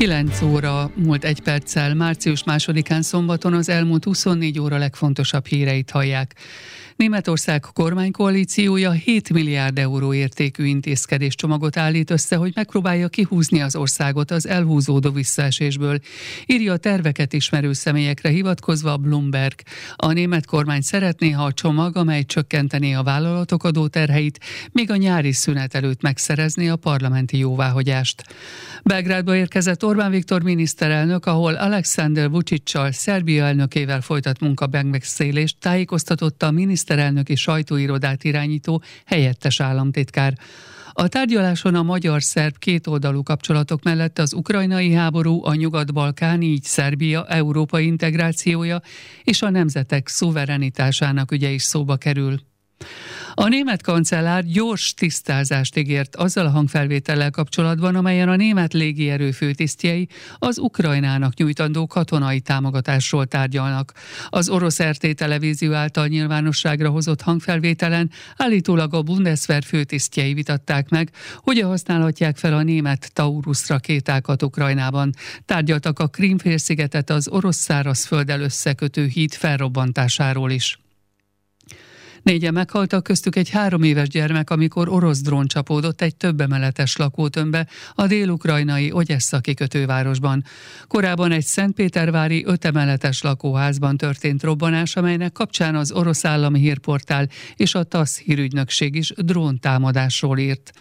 9 óra múlt egy perccel, március másodikán szombaton az elmúlt 24 óra legfontosabb híreit hallják. Németország kormánykoalíciója 7 milliárd euró értékű intézkedéscsomagot állít össze, hogy megpróbálja kihúzni az országot az elhúzódó visszaesésből. Írja a terveket ismerő személyekre hivatkozva Bloomberg. A német kormány szeretné, ha a csomag, amely csökkentené a vállalatok adóterheit, még a nyári szünet előtt megszerezni a parlamenti jóváhagyást. Belgrádba érkezett Orbán Viktor miniszterelnök, ahol Alexander Vucic-csal, Szerbia elnökével folytat munkamegbeszélést, tájékoztatotta a miniszterelnöki sajtóirodát irányító helyettes államtitkár. A tárgyaláson a magyar-szerb kétoldalú kapcsolatok mellett az ukrajnai háború, a Nyugat-Balkán, így Szerbia európai integrációja és a nemzetek szuverenitásának ügye is szóba kerül. A német kancellár gyors tisztázást ígért azzal a hangfelvétellel kapcsolatban, amelyen a német légierő főtisztjei az Ukrajnának nyújtandó katonai támogatásról tárgyalnak. Az orosz RT televízió által nyilvánosságra hozott hangfelvételen állítólag a Bundeswehr főtisztjei vitatták meg, hogyan használhatják fel a német Taurus rakétákat Ukrajnában. Tárgyaltak a Krímfélszigetet az orosz szárazfölddel összekötő híd felrobbantásáról is. Négyen meghaltak, köztük egy három éves gyermek, amikor orosz drón csapódott egy több emeletes lakótömbbe a dél-ukrajnai Ogyessa kikötővárosban. Korábban egy Szentpétervári öt emeletes lakóházban történt robbanás, amelynek kapcsán az orosz állami hírportál és a TASZ hírügynökség is dróntámadásról írt.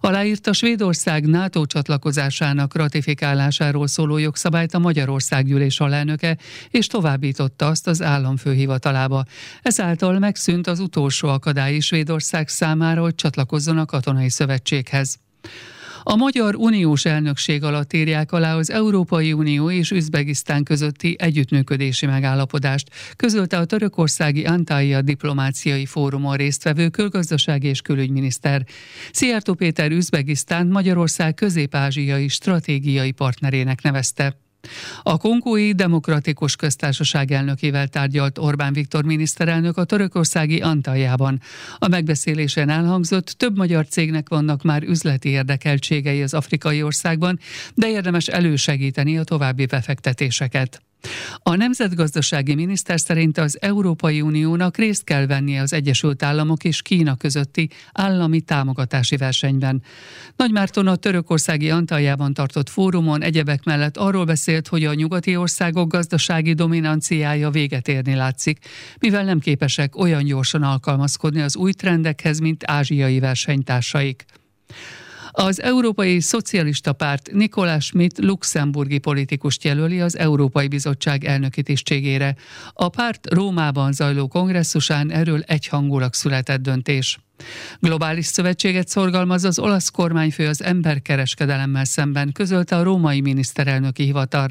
Aláírta Svédország NATO csatlakozásának ratifikálásáról szóló jogszabályt a Magyarország gyűlés alelnöke, és továbbította azt az államfőhivatalába. Ezáltal megszűnt az utolsó akadály Svédország számára, hogy csatlakozzon a katonai szövetséghez. A Magyar Uniós elnökség alatt írják alá az Európai Unió és Üzbegisztán közötti együttműködési megállapodást, közölte a törökországi Antalya diplomáciai fórumon résztvevő külgazdasági és külügyminiszter. Szijjártó Péter Üzbegisztán Magyarország közép-ázsiai stratégiai partnerének nevezte. A Kongói Demokratikus Köztársaság elnökével tárgyalt Orbán Viktor miniszterelnök a törökországi Antaljában. A megbeszélésen elhangzott, több magyar cégnek vannak már üzleti érdekeltségei az afrikai országban, de érdemes elősegíteni a további befektetéseket. A nemzetgazdasági miniszter szerint az Európai Uniónak részt kell vennie az Egyesült Államok és Kína közötti állami támogatási versenyben. Nagy Márton a törökországi Antaljában tartott fórumon egyebek mellett arról beszélt, hogy a nyugati országok gazdasági dominanciája véget érni látszik, mivel nem képesek olyan gyorsan alkalmazkodni az új trendekhez, mint ázsiai versenytársaik. Az Európai Szocialista Párt Nikolás Schmidt luxemburgi politikust jelöli az Európai Bizottság elnöki tisztségére. A párt Rómában zajló kongresszusán erről egyhangulag született döntés. Globális szövetséget szorgalmaz az olasz kormányfő az emberkereskedelemmel szemben, közölte a római miniszterelnöki hivatal.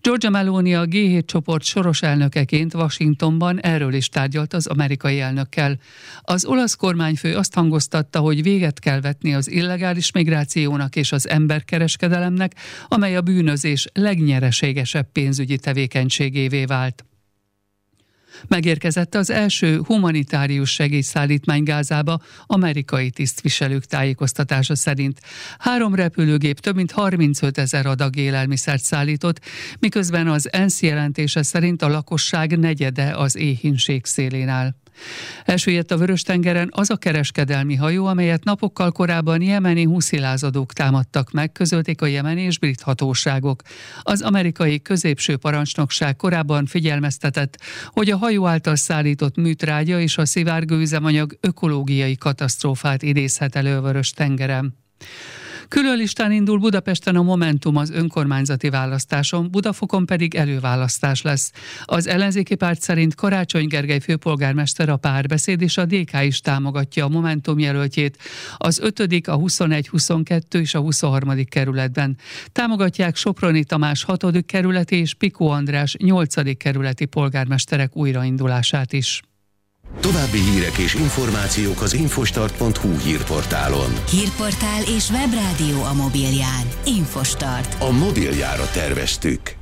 Giorgia Meloni a G7 csoport soros elnökeként Washingtonban erről is tárgyalt az amerikai elnökkel. Az olasz kormányfő azt hangoztatta, hogy véget kell vetni az illegális migrációnak és az emberkereskedelemnek, amely a bűnözés legnyereségesebb pénzügyi tevékenységévé vált. Megérkezett az első humanitárius segélyszállítmány Gázába amerikai tisztviselők tájékoztatása szerint. Három repülőgép több mint 35 ezer adag élelmiszert szállított, miközben az ENSZ jelentése szerint a lakosság negyede az éhínség szélén áll. Elsüllyedt a Vörös-tengeren az a kereskedelmi hajó, amelyet napokkal korábban jemeni huszilázadók támadtak meg, közölték a jemeni és brit hatóságok. Az amerikai középső parancsnokság korábban figyelmeztetett, hogy a hajó által szállított műtrágya és a szivárgó üzemanyag ökológiai katasztrófát idézhet elő a Vörös-tengeren. Külön listán indul Budapesten a Momentum az önkormányzati választáson, Budafokon pedig előválasztás lesz. Az ellenzéki párt szerint Karácsony Gergely főpolgármester a párbeszéd és a DK is támogatja a Momentum jelöltjét az 5., a 21, 22 és a 23. kerületben. Támogatják Soproni Tamás 6. kerületi és Pikó András 8. kerületi polgármesterek újraindulását is. További hírek és információk az infostart.hu hírportálon. Hírportál és webrádió a mobilján. Infostart. A mobiljára terveztük.